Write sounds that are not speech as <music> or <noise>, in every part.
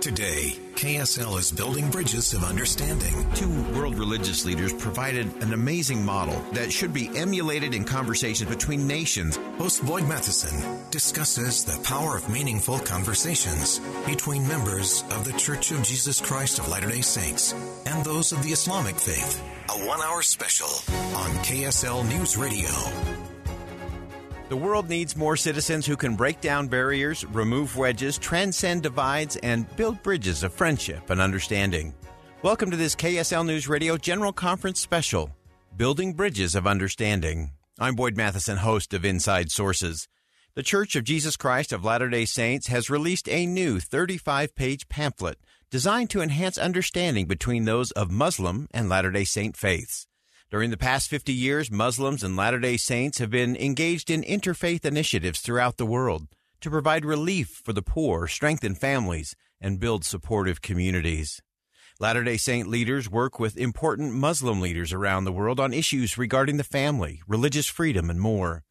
Today, KSL is building bridges of understanding. Two world religious leaders provided an amazing model that should be emulated in conversations between nations. Host Boyd Matheson discusses the power of meaningful conversations between members of the Church of Jesus Christ of Latter day Saints and those of the Islamic faith. A one hour special on KSL News Radio. The world needs more citizens who can break down barriers, remove wedges, transcend divides, and build bridges of friendship and understanding. Welcome to this KSL News Radio General Conference special, Building Bridges of Understanding. I'm Boyd Matheson, host of Inside Sources. The Church of Jesus Christ of Latter day Saints has released a new 35 page pamphlet designed to enhance understanding between those of Muslim and Latter day Saint faiths. During the past 50 years, Muslims and Latter day Saints have been engaged in interfaith initiatives throughout the world to provide relief for the poor, strengthen families, and build supportive communities. Latter day Saint leaders work with important Muslim leaders around the world on issues regarding the family, religious freedom, and more.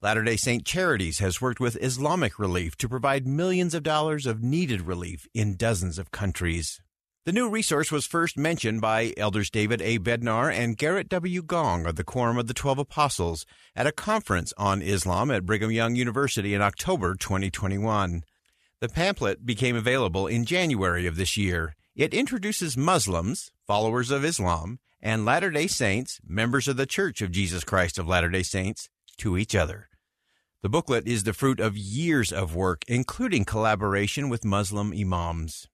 Latter day Saint Charities has worked with Islamic Relief to provide millions of dollars of needed relief in dozens of countries. The new resource was first mentioned by Elders David A. Bednar and Gerrit W. Gong of the Quorum of the Twelve Apostles at a conference on Islam at Brigham Young University in October 2021. The pamphlet became available in January of this year. It introduces Muslims, followers of Islam, and Latter day Saints, members of the Church of Jesus Christ of Latter day Saints, to each other. The booklet is the fruit of years of work, including collaboration with Muslim imams.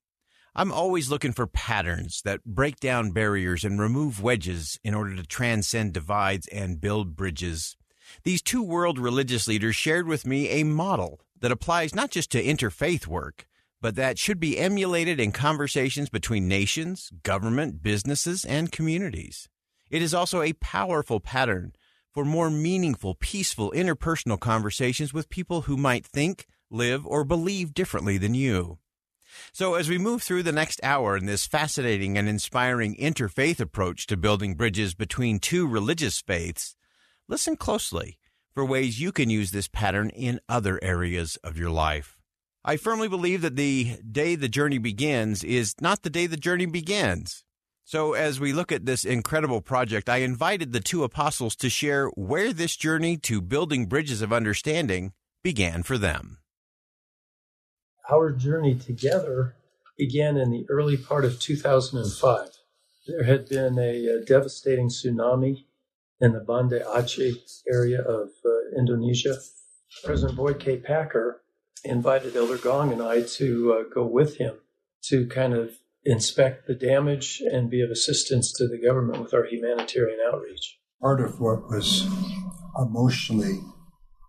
I'm always looking for patterns that break down barriers and remove wedges in order to transcend divides and build bridges. These two world religious leaders shared with me a model that applies not just to interfaith work, but that should be emulated in conversations between nations, government, businesses, and communities. It is also a powerful pattern for more meaningful, peaceful interpersonal conversations with people who might think, live, or believe differently than you. So, as we move through the next hour in this fascinating and inspiring interfaith approach to building bridges between two religious faiths, listen closely for ways you can use this pattern in other areas of your life. I firmly believe that the day the journey begins is not the day the journey begins. So, as we look at this incredible project, I invited the two apostles to share where this journey to building bridges of understanding began for them our journey together began in the early part of 2005. There had been a, a devastating tsunami in the Banda Aceh area of uh, Indonesia. President Boyd K. Packer invited Elder Gong and I to uh, go with him to kind of inspect the damage and be of assistance to the government with our humanitarian outreach. Part of what was emotionally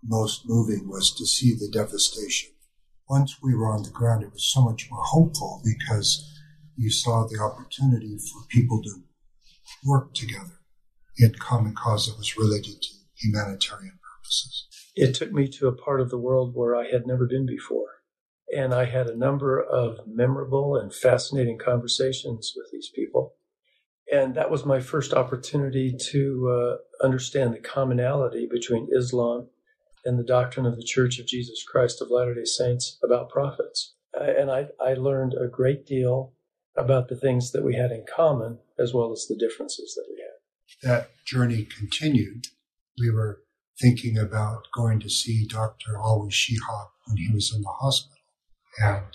most moving was to see the devastation once we were on the ground, it was so much more hopeful because you saw the opportunity for people to work together in common cause that was related to humanitarian purposes. It took me to a part of the world where I had never been before. And I had a number of memorable and fascinating conversations with these people. And that was my first opportunity to uh, understand the commonality between Islam in the doctrine of the Church of Jesus Christ of Latter day Saints about prophets. And I, I learned a great deal about the things that we had in common as well as the differences that we had. That journey continued. We were thinking about going to see Dr. Alwi Shihab when he was in the hospital. And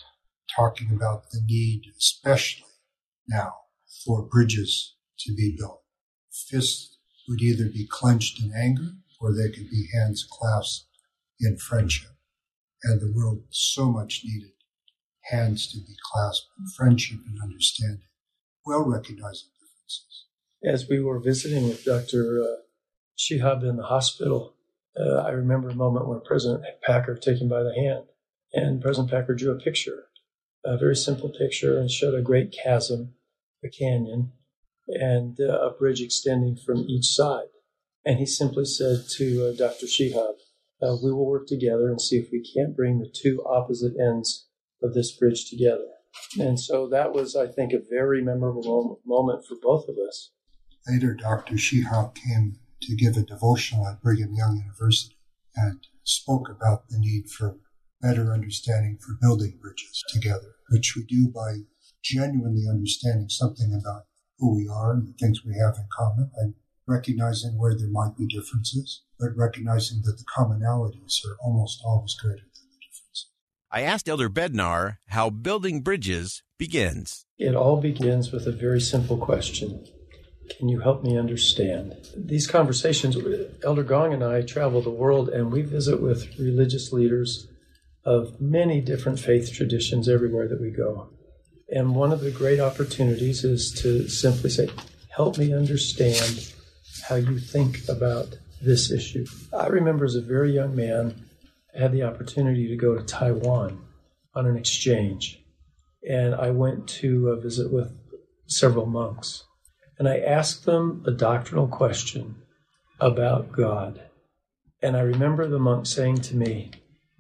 talking about the need, especially now, for bridges to be built. Fists would either be clenched in anger or they could be hands clasped in friendship. And the world so much needed hands to be clasped in friendship and understanding, well recognizing differences. As we were visiting with Dr. Uh, Shihab in the hospital, uh, I remember a moment when President Packer took him by the hand, and President Packer drew a picture, a very simple picture, and showed a great chasm, a canyon, and uh, a bridge extending from each side. And he simply said to uh, Dr. Shihab, uh, we will work together and see if we can't bring the two opposite ends of this bridge together. And so that was, I think, a very memorable moment for both of us. Later, Dr. Shihab came to give a devotional at Brigham Young University and spoke about the need for better understanding for building bridges together, which we do by genuinely understanding something about who we are and the things we have in common and recognizing where there might be differences, but recognizing that the commonalities are almost always greater than the differences. I asked Elder Bednar how building bridges begins. It all begins with a very simple question Can you help me understand? These conversations, Elder Gong and I travel the world and we visit with religious leaders of many different faith traditions everywhere that we go. And one of the great opportunities is to simply say, Help me understand how you think about this issue. I remember as a very young man, I had the opportunity to go to Taiwan on an exchange. And I went to uh, visit with several monks. And I asked them a doctrinal question about God. And I remember the monk saying to me,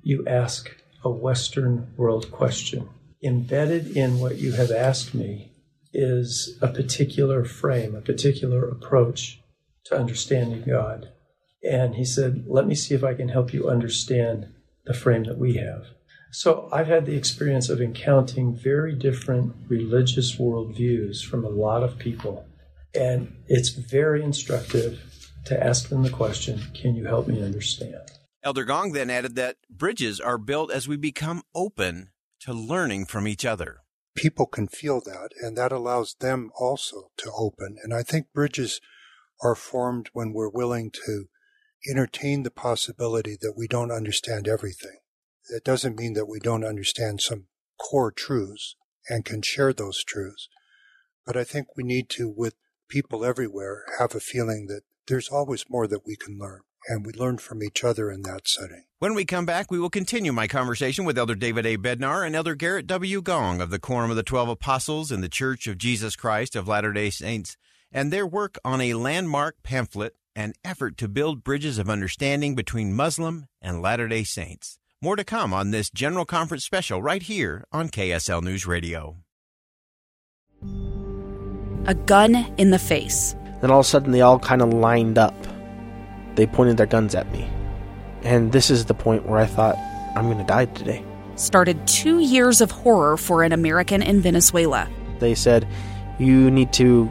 You ask a Western world question embedded in what you have asked me is a particular frame, a particular approach to understanding God. And he said, Let me see if I can help you understand the frame that we have. So I've had the experience of encountering very different religious worldviews from a lot of people. And it's very instructive to ask them the question Can you help me understand? Elder Gong then added that bridges are built as we become open to learning from each other. People can feel that, and that allows them also to open. And I think bridges are formed when we're willing to entertain the possibility that we don't understand everything. It doesn't mean that we don't understand some core truths and can share those truths. But I think we need to, with people everywhere, have a feeling that there's always more that we can learn and we learn from each other in that setting. When we come back, we will continue my conversation with Elder David A. Bednar and Elder Gerrit W. Gong of the Quorum of the Twelve Apostles in the Church of Jesus Christ of Latter day Saints and their work on a landmark pamphlet, An effort to build bridges of understanding between Muslim and Latter day Saints. More to come on this General Conference special right here on KSL News Radio. A gun in the face. Then all of a sudden, they all kind of lined up they pointed their guns at me. And this is the point where I thought, I'm going to die today. Started two years of horror for an American in Venezuela. They said, You need to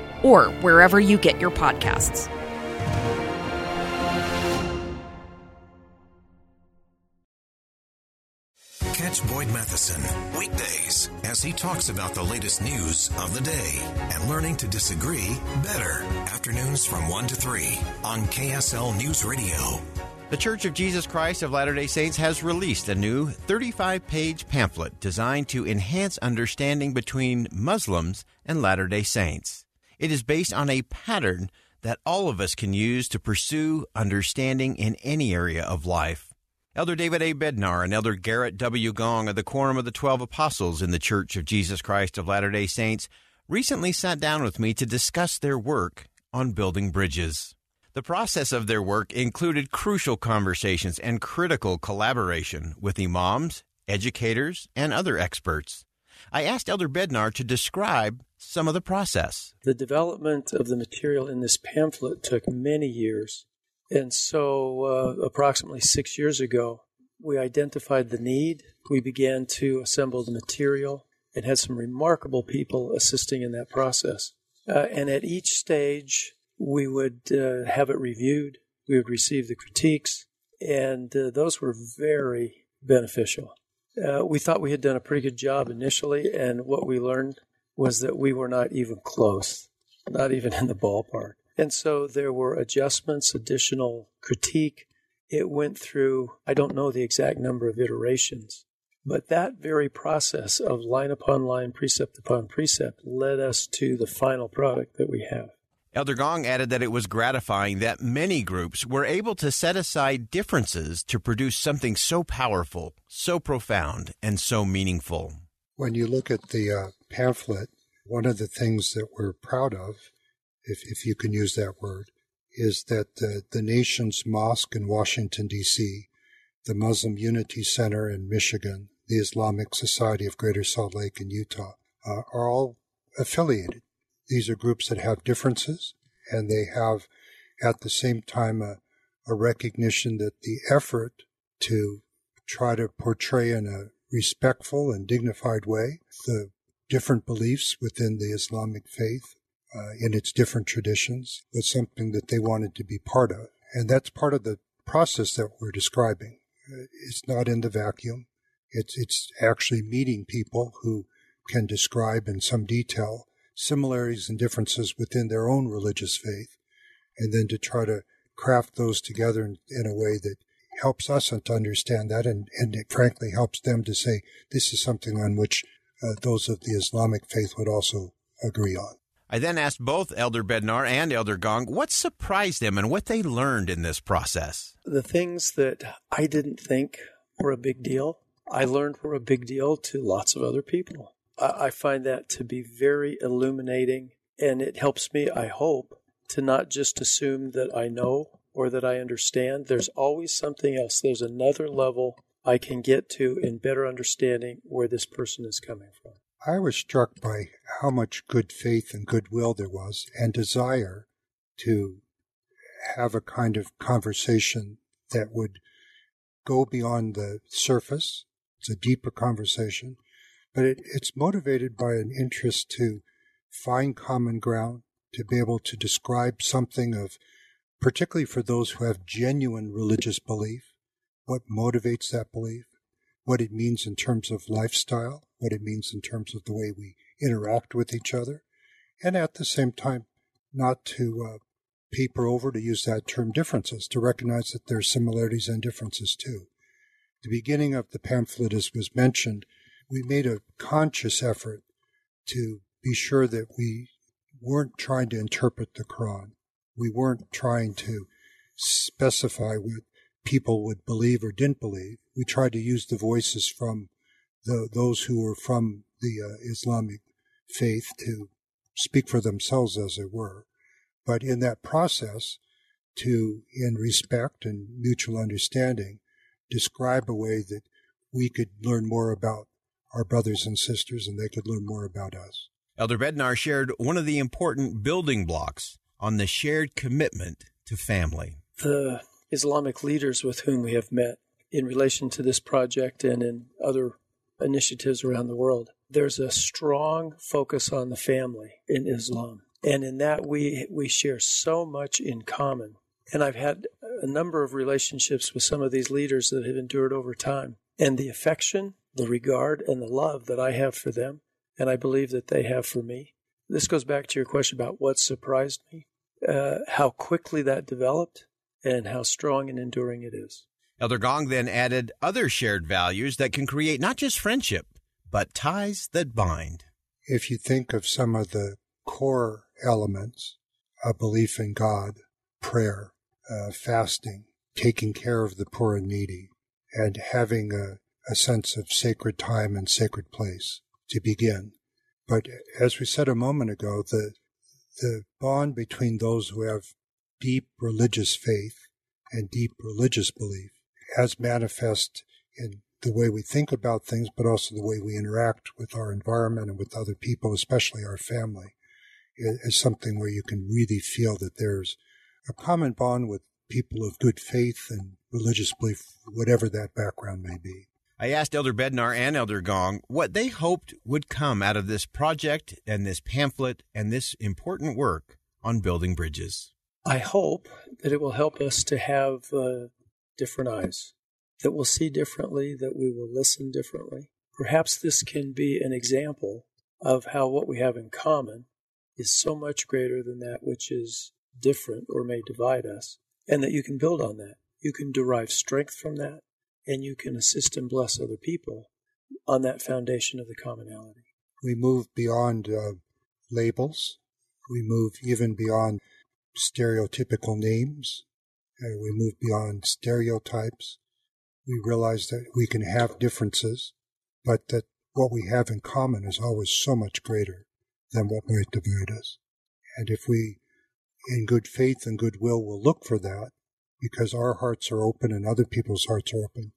or wherever you get your podcasts. Catch Boyd Matheson weekdays as he talks about the latest news of the day and learning to disagree better. Afternoons from 1 to 3 on KSL News Radio. The Church of Jesus Christ of Latter day Saints has released a new 35 page pamphlet designed to enhance understanding between Muslims and Latter day Saints. It is based on a pattern that all of us can use to pursue understanding in any area of life. Elder David A. Bednar and Elder Gerrit W. Gong of the Quorum of the Twelve Apostles in the Church of Jesus Christ of Latter day Saints recently sat down with me to discuss their work on building bridges. The process of their work included crucial conversations and critical collaboration with imams, educators, and other experts. I asked Elder Bednar to describe some of the process. The development of the material in this pamphlet took many years. And so, uh, approximately six years ago, we identified the need. We began to assemble the material and had some remarkable people assisting in that process. Uh, and at each stage, we would uh, have it reviewed. We would receive the critiques, and uh, those were very beneficial. Uh, we thought we had done a pretty good job initially, and what we learned was that we were not even close, not even in the ballpark. And so there were adjustments, additional critique. It went through, I don't know the exact number of iterations, but that very process of line upon line, precept upon precept, led us to the final product that we have. Elder Gong added that it was gratifying that many groups were able to set aside differences to produce something so powerful, so profound, and so meaningful. When you look at the uh, pamphlet, one of the things that we're proud of, if, if you can use that word, is that the, the nation's mosque in Washington, D.C., the Muslim Unity Center in Michigan, the Islamic Society of Greater Salt Lake in Utah, uh, are all affiliated. These are groups that have differences, and they have at the same time a, a recognition that the effort to try to portray in a respectful and dignified way the different beliefs within the Islamic faith uh, in its different traditions was something that they wanted to be part of. And that's part of the process that we're describing. Uh, it's not in the vacuum. It's, it's actually meeting people who can describe in some detail similarities and differences within their own religious faith, and then to try to craft those together in, in a way that helps us to understand that and, and it frankly helps them to say this is something on which uh, those of the Islamic faith would also agree on. I then asked both Elder Bednar and Elder Gong what surprised them and what they learned in this process. The things that I didn't think were a big deal, I learned were a big deal to lots of other people. I find that to be very illuminating, and it helps me, I hope, to not just assume that I know or that I understand. There's always something else. There's another level I can get to in better understanding where this person is coming from. I was struck by how much good faith and goodwill there was and desire to have a kind of conversation that would go beyond the surface. It's a deeper conversation but it, it's motivated by an interest to find common ground, to be able to describe something of, particularly for those who have genuine religious belief, what motivates that belief, what it means in terms of lifestyle, what it means in terms of the way we interact with each other, and at the same time, not to uh, paper over, to use that term, differences, to recognize that there are similarities and differences too. The beginning of the pamphlet, as was mentioned, we made a conscious effort to be sure that we weren't trying to interpret the Quran. We weren't trying to specify what people would believe or didn't believe. We tried to use the voices from the, those who were from the uh, Islamic faith to speak for themselves, as it were. But in that process, to, in respect and mutual understanding, describe a way that we could learn more about our brothers and sisters and they could learn more about us. Elder Bednar shared one of the important building blocks on the shared commitment to family. The Islamic leaders with whom we have met in relation to this project and in other initiatives around the world, there's a strong focus on the family in Islam. And in that, we, we share so much in common. And I've had a number of relationships with some of these leaders that have endured over time. And the affection the regard and the love that I have for them, and I believe that they have for me. This goes back to your question about what surprised me, uh, how quickly that developed, and how strong and enduring it is. Elder Gong then added other shared values that can create not just friendship, but ties that bind. If you think of some of the core elements, a belief in God, prayer, uh, fasting, taking care of the poor and needy, and having a a sense of sacred time and sacred place to begin. But as we said a moment ago, the, the bond between those who have deep religious faith and deep religious belief, as manifest in the way we think about things, but also the way we interact with our environment and with other people, especially our family, is something where you can really feel that there's a common bond with people of good faith and religious belief, whatever that background may be. I asked Elder Bednar and Elder Gong what they hoped would come out of this project and this pamphlet and this important work on building bridges. I hope that it will help us to have uh, different eyes, that we'll see differently, that we will listen differently. Perhaps this can be an example of how what we have in common is so much greater than that which is different or may divide us, and that you can build on that. You can derive strength from that, and you can assist and bless other people on that foundation of the commonality. We move beyond uh, labels. We move even beyond stereotypical names. Uh, we move beyond stereotypes. We realize that we can have differences, but that what we have in common is always so much greater than what might divide us. And if we, in good faith and goodwill, will look for that, because our hearts are open and other people's hearts are open,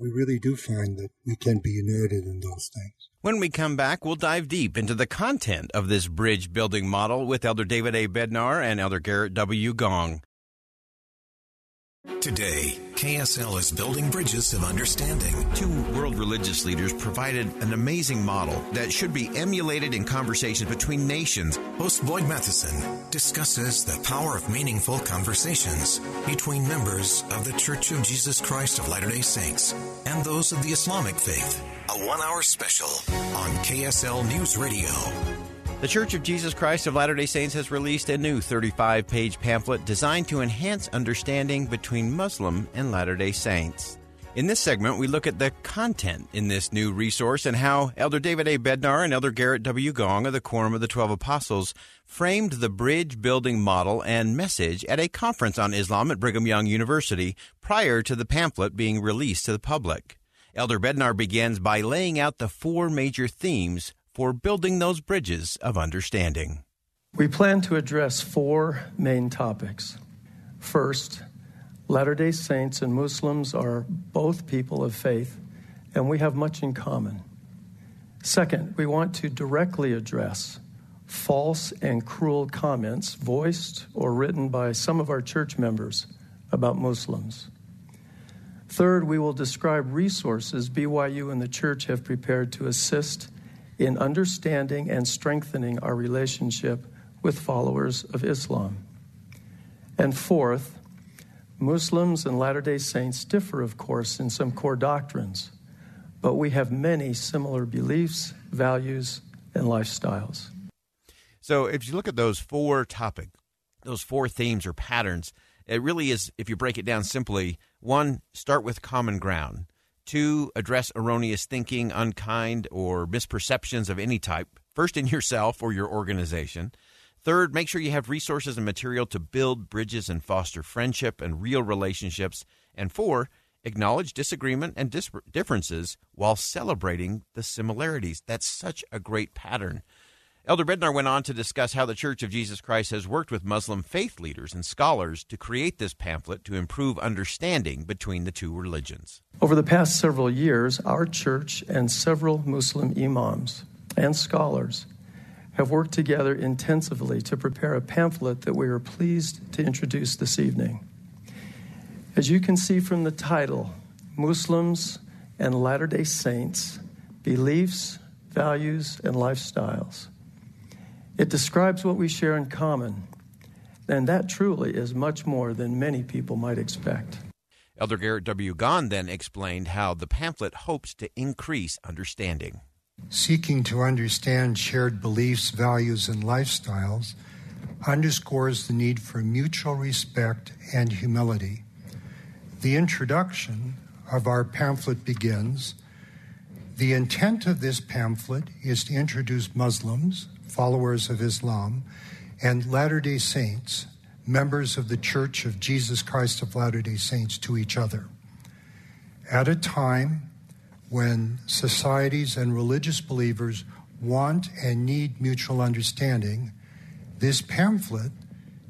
we really do find that we can be united in those things. When we come back, we'll dive deep into the content of this bridge building model with Elder David A. Bednar and Elder Gerrit W. Gong. Today, KSL is building bridges of understanding. Two world religious leaders provided an amazing model that should be emulated in conversations between nations. Host Boyd Matheson discusses the power of meaningful conversations between members of the Church of Jesus Christ of Latter day Saints and those of the Islamic faith. A one hour special on KSL News Radio. The Church of Jesus Christ of Latter day Saints has released a new 35 page pamphlet designed to enhance understanding between Muslim and Latter day Saints. In this segment, we look at the content in this new resource and how Elder David A. Bednar and Elder Gerrit W. Gong of the Quorum of the Twelve Apostles framed the bridge building model and message at a conference on Islam at Brigham Young University prior to the pamphlet being released to the public. Elder Bednar begins by laying out the four major themes for building those bridges of understanding. We plan to address four main topics. First, Latter day Saints and Muslims are both people of faith, and we have much in common. Second, we want to directly address false and cruel comments voiced or written by some of our church members about Muslims. Third, we will describe resources BYU and the church have prepared to assist in understanding and strengthening our relationship with followers of Islam. And fourth, Muslims and Latter day Saints differ, of course, in some core doctrines, but we have many similar beliefs, values, and lifestyles. So, if you look at those four topics, those four themes or patterns, it really is, if you break it down simply, one, start with common ground. Two, address erroneous thinking, unkind, or misperceptions of any type, first in <laughs> yourself or your organization. Third, make sure you have resources and material to build bridges and foster friendship and real relationships. And four, acknowledge disagreement and dis- differences while celebrating the similarities. That's such a great pattern. Elder Bednar went on to discuss how the Church of Jesus Christ has worked with Muslim faith leaders and scholars to create this pamphlet to improve understanding between the two religions. Over the past several years, our church and several Muslim imams and scholars have worked together intensively to prepare a pamphlet that we are pleased to introduce this evening. As you can see from the title, Muslims and Latter day Saints Beliefs, Values, and Lifestyles. It describes what we share in common, and that truly is much more than many people might expect. Elder Gerrit W. Gong then explained how the pamphlet hopes to increase understanding. Seeking to understand shared beliefs, values, and lifestyles underscores the need for mutual respect and humility. The introduction of our pamphlet begins The intent of this pamphlet is to introduce Muslims, followers of Islam, and Latter day Saints, members of the Church of Jesus Christ of Latter day Saints, to each other. At a time when societies and religious believers want and need mutual understanding, this pamphlet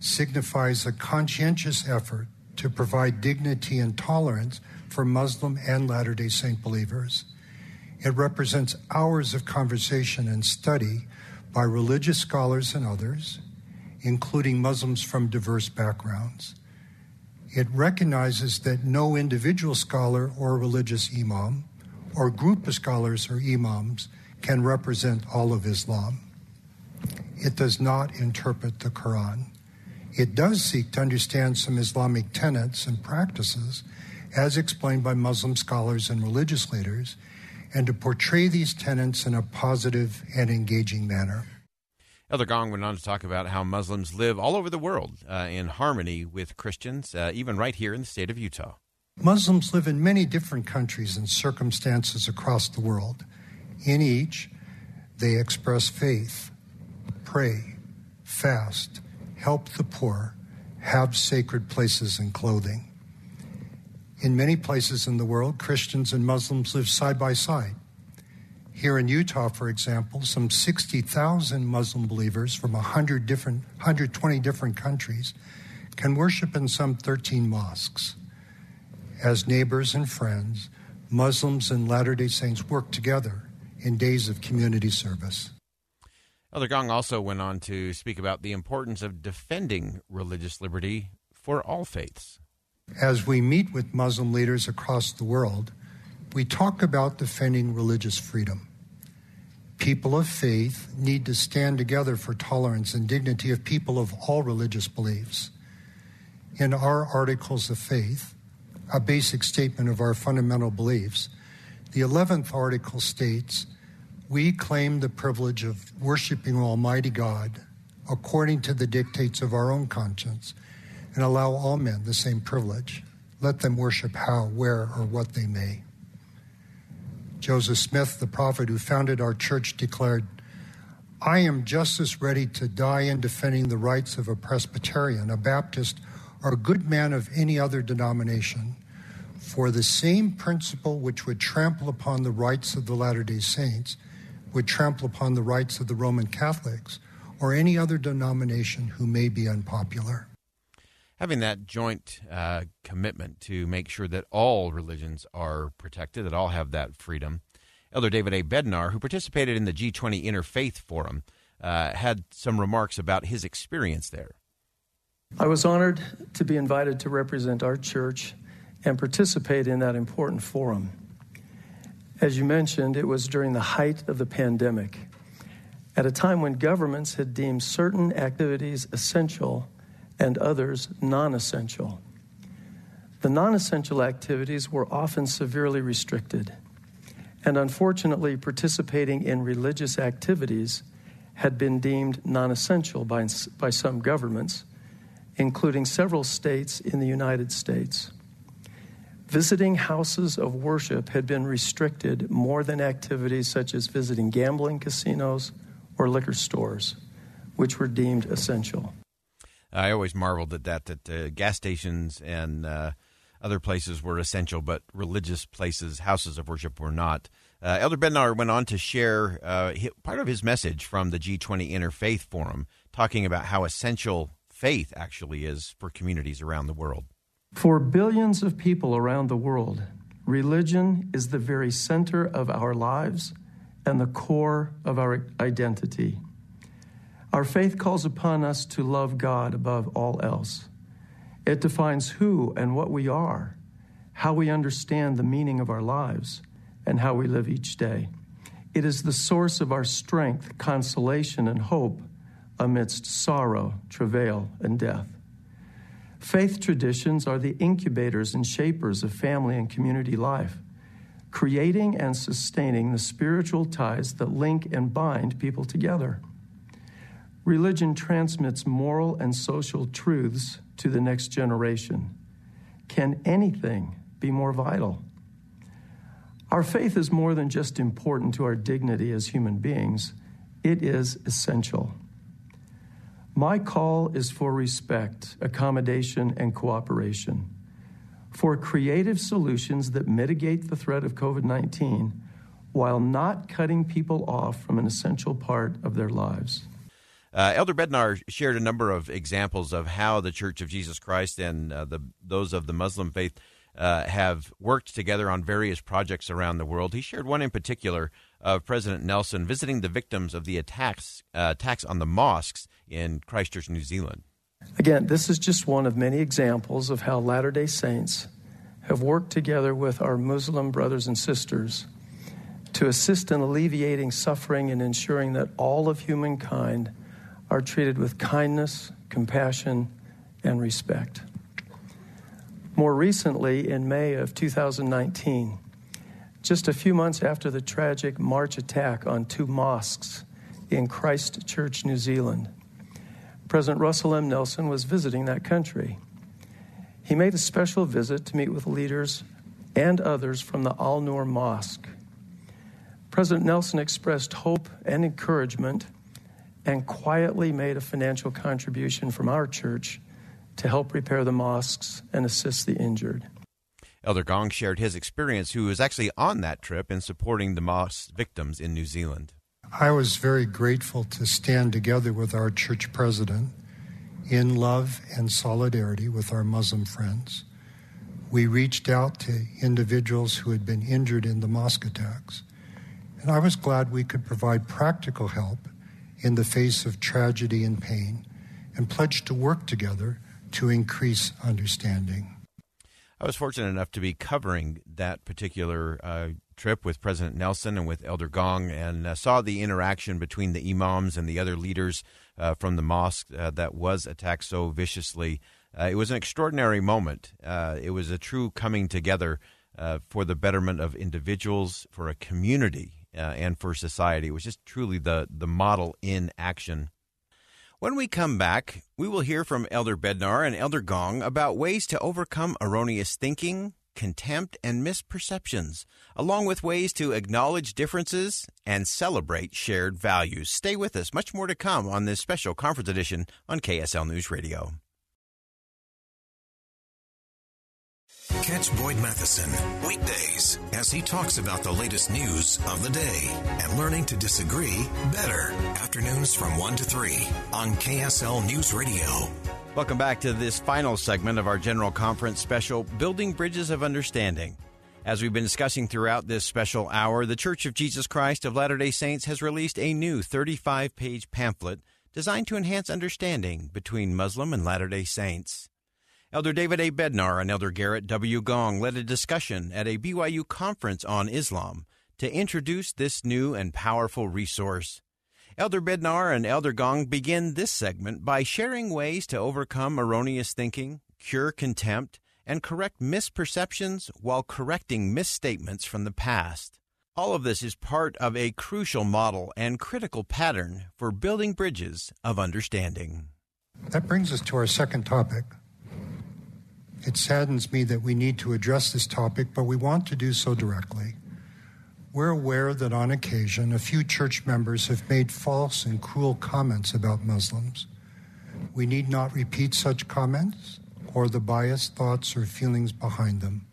signifies a conscientious effort to provide dignity and tolerance for Muslim and Latter day Saint believers. It represents hours of conversation and study by religious scholars and others, including Muslims from diverse backgrounds. It recognizes that no individual scholar or religious imam or group of scholars or imams can represent all of Islam. It does not interpret the Quran. It does seek to understand some Islamic tenets and practices as explained by Muslim scholars and religious leaders, and to portray these tenets in a positive and engaging manner. Elder Gong went on to talk about how Muslims live all over the world uh, in harmony with Christians, uh, even right here in the state of Utah. Muslims live in many different countries and circumstances across the world. In each, they express faith, pray, fast, help the poor, have sacred places and clothing. In many places in the world, Christians and Muslims live side by side. Here in Utah, for example, some 60,000 Muslim believers from 100 different, 120 different countries can worship in some 13 mosques. As neighbors and friends, Muslims and Latter day Saints work together in days of community service. Elder Gong also went on to speak about the importance of defending religious liberty for all faiths. As we meet with Muslim leaders across the world, we talk about defending religious freedom. People of faith need to stand together for tolerance and dignity of people of all religious beliefs. In our articles of faith, a basic statement of our fundamental beliefs, the 11th article states We claim the privilege of worshiping Almighty God according to the dictates of our own conscience and allow all men the same privilege. Let them worship how, where, or what they may. Joseph Smith, the prophet who founded our church, declared, I am just as ready to die in defending the rights of a Presbyterian, a Baptist, or a good man of any other denomination for the same principle which would trample upon the rights of the Latter day Saints, would trample upon the rights of the Roman Catholics, or any other denomination who may be unpopular having that joint uh, commitment to make sure that all religions are protected, that all have that freedom. Elder David A. Bednar, who participated in the G20 Interfaith Forum, uh, had some remarks about his experience there. I was honored to be invited to represent our church and participate in that important forum. As you mentioned, it was during the height of the pandemic, at a time when governments had deemed certain activities essential and others non essential. The non essential activities were often severely restricted, and unfortunately, participating in religious activities had been deemed non essential by, by some governments, including several states in the United States. Visiting houses of worship had been restricted more than activities such as visiting gambling casinos or liquor stores, which were deemed essential. I always marveled at that that uh, gas stations and uh, other places were essential, but religious places, houses of worship, were not. Uh, Elder Bednar went on to share uh, part of his message from the G20 Interfaith Forum, talking about how essential faith actually is for communities around the world. For billions of people around the world, religion is the very center of our lives and the core of our identity. Our faith calls upon us to love God above all else. It defines who and what we are, how we understand the meaning of our lives, and how we live each day. It is the source of our strength, consolation, and hope amidst sorrow, travail, and death. Faith traditions are the incubators and shapers of family and community life, creating and sustaining the spiritual ties that link and bind people together. Religion transmits moral and social truths to the next generation. Can anything be more vital? Our faith is more than just important to our dignity as human beings, it is essential. My call is for respect, accommodation, and cooperation, for creative solutions that mitigate the threat of COVID 19 while not cutting people off from an essential part of their lives. Uh, Elder Bednar shared a number of examples of how the Church of Jesus Christ and uh, the those of the Muslim faith uh, have worked together on various projects around the world. He shared one in particular of President Nelson visiting the victims of the attacks uh, attacks on the mosques in Christchurch, New Zealand. Again, this is just one of many examples of how Latter day Saints have worked together with our Muslim brothers and sisters to assist in alleviating suffering and ensuring that all of humankind are treated with kindness, compassion, and respect. More recently, in May of 2019, just a few months after the tragic March attack on two mosques in Christchurch, New Zealand, President Russell M. Nelson was visiting that country. He made a special visit to meet with leaders and others from the Al Noor Mosque. President Nelson expressed hope and encouragement and quietly made a financial contribution from our church to help repair the mosques and assist the injured. Elder Gong shared his experience, who was actually on that trip in supporting the mosque victims in New Zealand. I was very grateful to stand together with our church president in love and solidarity with our Muslim friends. We reached out to individuals who had been injured in the mosque attacks, and I was glad we could provide practical help in the face of tragedy and pain and pledged to work together to increase understanding. I was fortunate enough to be covering that particular uh, trip with President Nelson and with Elder Gong and uh, saw the interaction between the imams and the other leaders uh, from the mosque uh, that was attacked so viciously. Uh, it was an extraordinary moment. Uh, it was a true coming together for the betterment of individuals, for a community, Uh, and for society. It was just truly the, the model in action. When we come back, we will hear from Elder Bednar and Elder Gong about ways to overcome erroneous thinking, contempt, and misperceptions, along with ways to acknowledge differences and celebrate shared values. Stay with us. Much more to come on this special conference edition on KSL News Radio. Catch Boyd Matheson weekdays as he talks about the latest news of the day and learning to disagree better. Afternoons from 1 to 3 on KSL News Radio. Welcome back to this final segment of our General Conference special, Building Bridges of Understanding. As we've been discussing throughout this special hour, the Church of Jesus Christ of Latter day Saints has released a new 35 page pamphlet designed to enhance understanding between Muslim and Latter day Saints. Elder David A. Bednar and Elder Gerrit W. Gong led a discussion at a BYU conference on Islam to introduce this new and powerful resource. Elder Bednar and Elder Gong begin this segment by sharing ways to overcome erroneous thinking, cure contempt, and correct misperceptions while correcting misstatements from the past. All of this is part of a crucial model and critical pattern for building bridges of understanding. That brings us to our second topic it saddens me that we need to address this topic, but we want to do so directly. We're aware that on occasion a few church members have made false and cruel comments about Muslims. We need not repeat such comments or the biased thoughts or feelings behind them,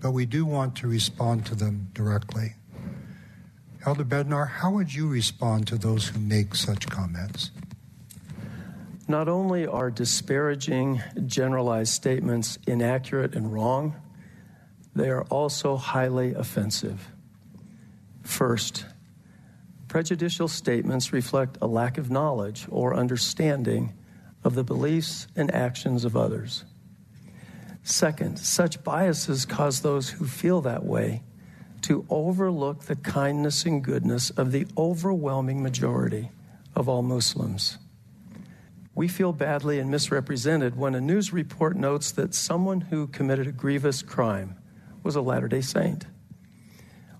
but we do want to respond to them directly. Elder Bednar, how would you respond to those who make such comments? Not only are disparaging generalized statements inaccurate and wrong, they are also highly offensive. First, prejudicial statements reflect a lack of knowledge or understanding of the beliefs and actions of others. Second, such biases cause those who feel that way to overlook the kindness and goodness of the overwhelming majority of all Muslims. We feel badly and misrepresented when a news report notes that someone who committed a grievous crime was a Latter day Saint,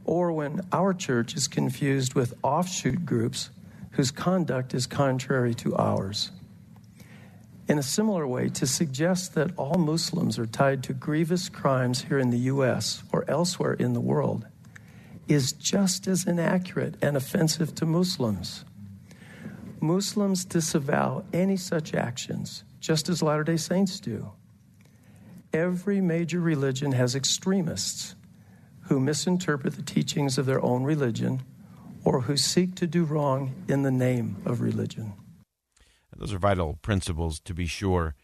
or when our church is confused with offshoot groups whose conduct is contrary to ours. In a similar way, to suggest that all Muslims are tied to grievous crimes here in the U.S. or elsewhere in the world is just as inaccurate and offensive to Muslims. Muslims disavow any such actions, just as Latter day Saints do. Every major religion has extremists who misinterpret the teachings of their own religion or who seek to do wrong in the name of religion. Those are vital principles, to be sure.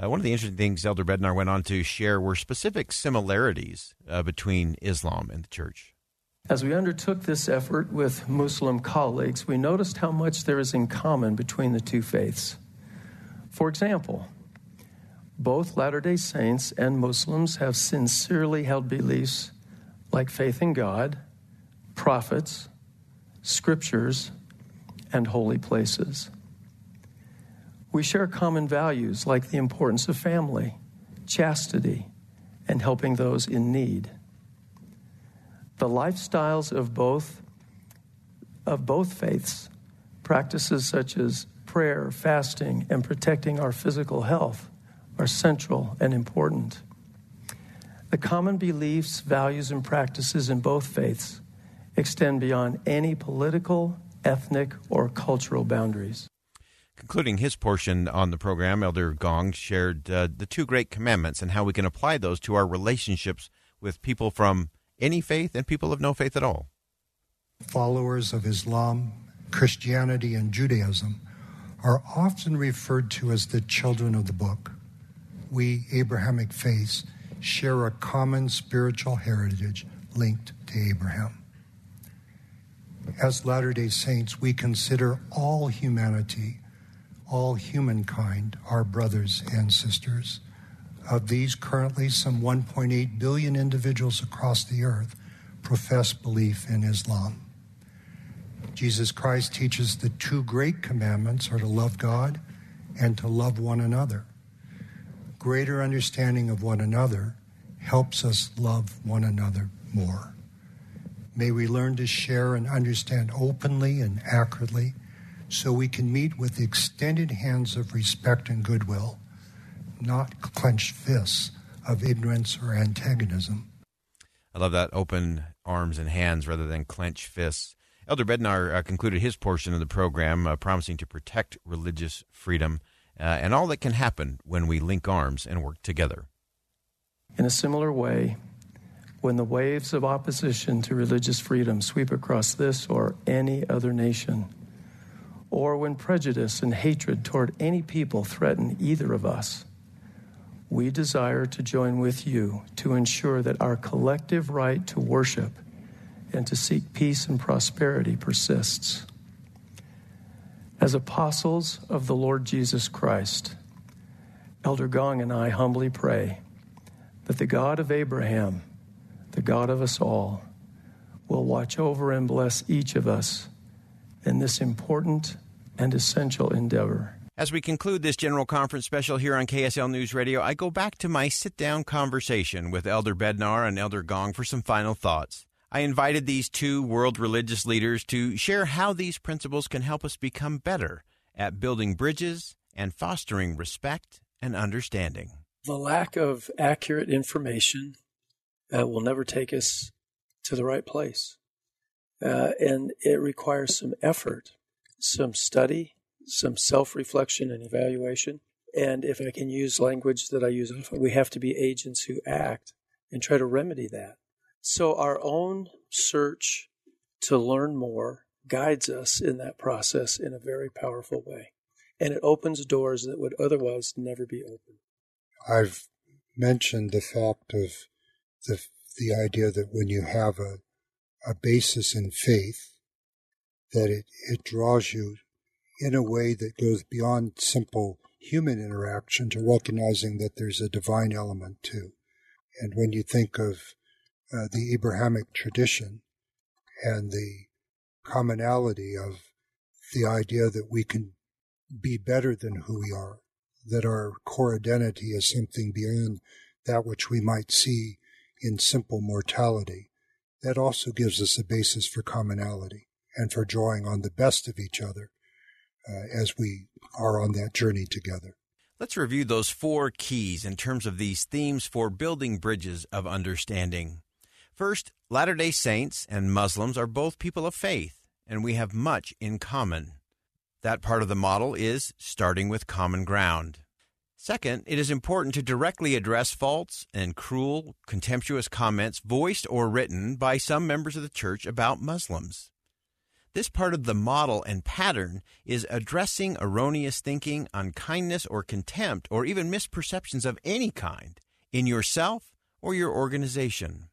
Uh, one of the interesting things Elder Bednar went on to share were specific similarities uh, between Islam and the church. As we undertook this effort with Muslim colleagues, we noticed how much there is in common between the two faiths. For example, both Latter day Saints and Muslims have sincerely held beliefs like faith in God, prophets, scriptures, and holy places. We share common values like the importance of family, chastity, and helping those in need. The lifestyles of both of both faiths, practices such as prayer, fasting, and protecting our physical health are central and important. The common beliefs, values, and practices in both faiths extend beyond any political, ethnic, or cultural boundaries. Concluding his portion on the program, Elder Gong shared uh, the two great commandments and how we can apply those to our relationships with people from any faith and people of no faith at all. Followers of Islam, Christianity, and Judaism are often referred to as the children of the book. We, Abrahamic faiths, share a common spiritual heritage linked to Abraham. As Latter day Saints, we consider all humanity all humankind our brothers and sisters. Of these, currently some 1.8 billion individuals across the earth profess belief in Islam. Jesus Christ teaches the two great commandments are to love God and to love one another. Greater understanding of one another helps us love one another more. May we learn to share and understand openly and accurately so we can meet with extended hands of respect and goodwill, not clenched fists of ignorance or antagonism. I love that open arms and hands rather than clenched fists. Elder Bednar uh, concluded his portion of the program uh, promising to protect religious freedom uh, and all that can happen when we link arms and work together. In a similar way, when the waves of opposition to religious freedom sweep across this or any other nation, or when prejudice and hatred toward any people threaten either of us, we desire to join with you to ensure that our collective right to worship and to seek peace and prosperity persists. As apostles of the Lord Jesus Christ, Elder Gong and I humbly pray that the God of Abraham, the God of us all, will watch over and bless each of us in this important and essential endeavor. As we conclude this General Conference special here on KSL News Radio, I go back to my sit down conversation with Elder Bednar and Elder Gong for some final thoughts. I invited these two world religious leaders to share how these principles can help us become better at building bridges and fostering respect and understanding. The lack of accurate information uh, will never take us to the right place. Uh, and it requires some effort, some study, some self reflection and evaluation. And if I can use language that I use often, we have to be agents who act and try to remedy that. So our own search to learn more guides us in that process in a very powerful way. And it opens doors that would otherwise never be open. I've mentioned the fact of the, the idea that when you have a, a basis in faith, that it, it draws you in a way that goes beyond simple human interaction to recognizing that there's a divine element too. And when you think of uh, the Abrahamic tradition and the commonality of the idea that we can be better than who we are, that our core identity is something beyond that which we might see in simple mortality, that also gives us a basis for commonality and for drawing on the best of each other Uh, as we are on that journey together. Let's review those four keys in terms of these themes for building bridges of understanding. First, Latter day Saints and Muslims are both people of faith, and we have much in common. That part of the model is starting with common ground. Second, it is important to directly address false and cruel, contemptuous comments voiced or written by some members of the church about Muslims. This part of the model and pattern is addressing erroneous thinking, unkindness, or contempt, or even misperceptions of any kind in yourself or your organization.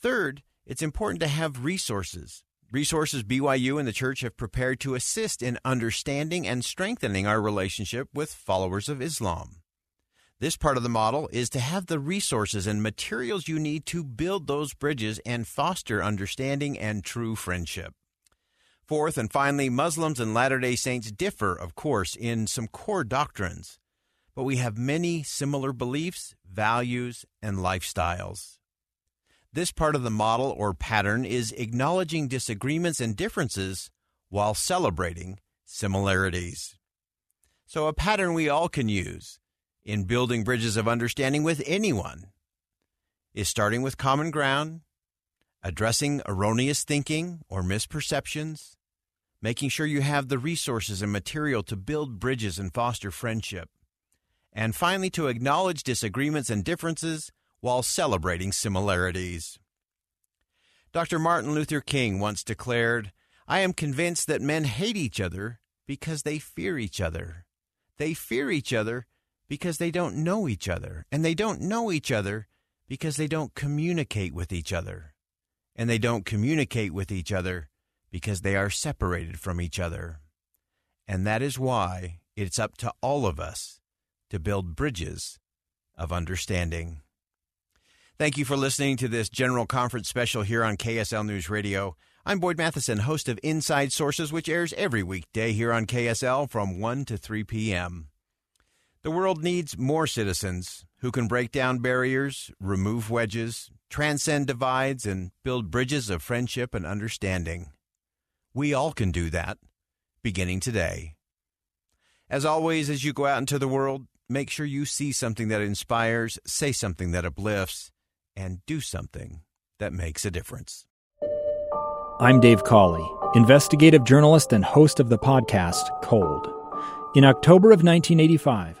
Third, it's important to have resources. Resources BYU and the church have prepared to assist in understanding and strengthening our relationship with followers of Islam. This part of the model is to have the resources and materials you need to build those bridges and foster understanding and true friendship. Fourth and finally, Muslims and Latter day Saints differ, of course, in some core doctrines, but we have many similar beliefs, values, and lifestyles. This part of the model or pattern is acknowledging disagreements and differences while celebrating similarities. So, a pattern we all can use in building bridges of understanding with anyone is starting with common ground, addressing erroneous thinking or misperceptions, making sure you have the resources and material to build bridges and foster friendship, and finally to acknowledge disagreements and differences while celebrating similarities. Dr. Martin Luther King once declared, I am convinced that men hate each other because they fear each other. They fear each other because they don't know each other, and they don't know each other because they don't communicate with each other, and they don't communicate with each other because they are separated from each other. And that is why it's up to all of us to build bridges of understanding. Thank you for listening to this General Conference special here on KSL News Radio. I'm Boyd Matheson, host of Inside Sources, which airs every weekday here on KSL from 1 to 3 p.m. The world needs more citizens who can break down barriers, remove wedges, transcend divides, and build bridges of friendship and understanding. We all can do that, beginning today. As always, as you go out into the world, make sure you see something that inspires, say something that uplifts, and do something that makes a difference. I'm Dave Cawley, investigative journalist and host of the podcast Cold. In October of 1985,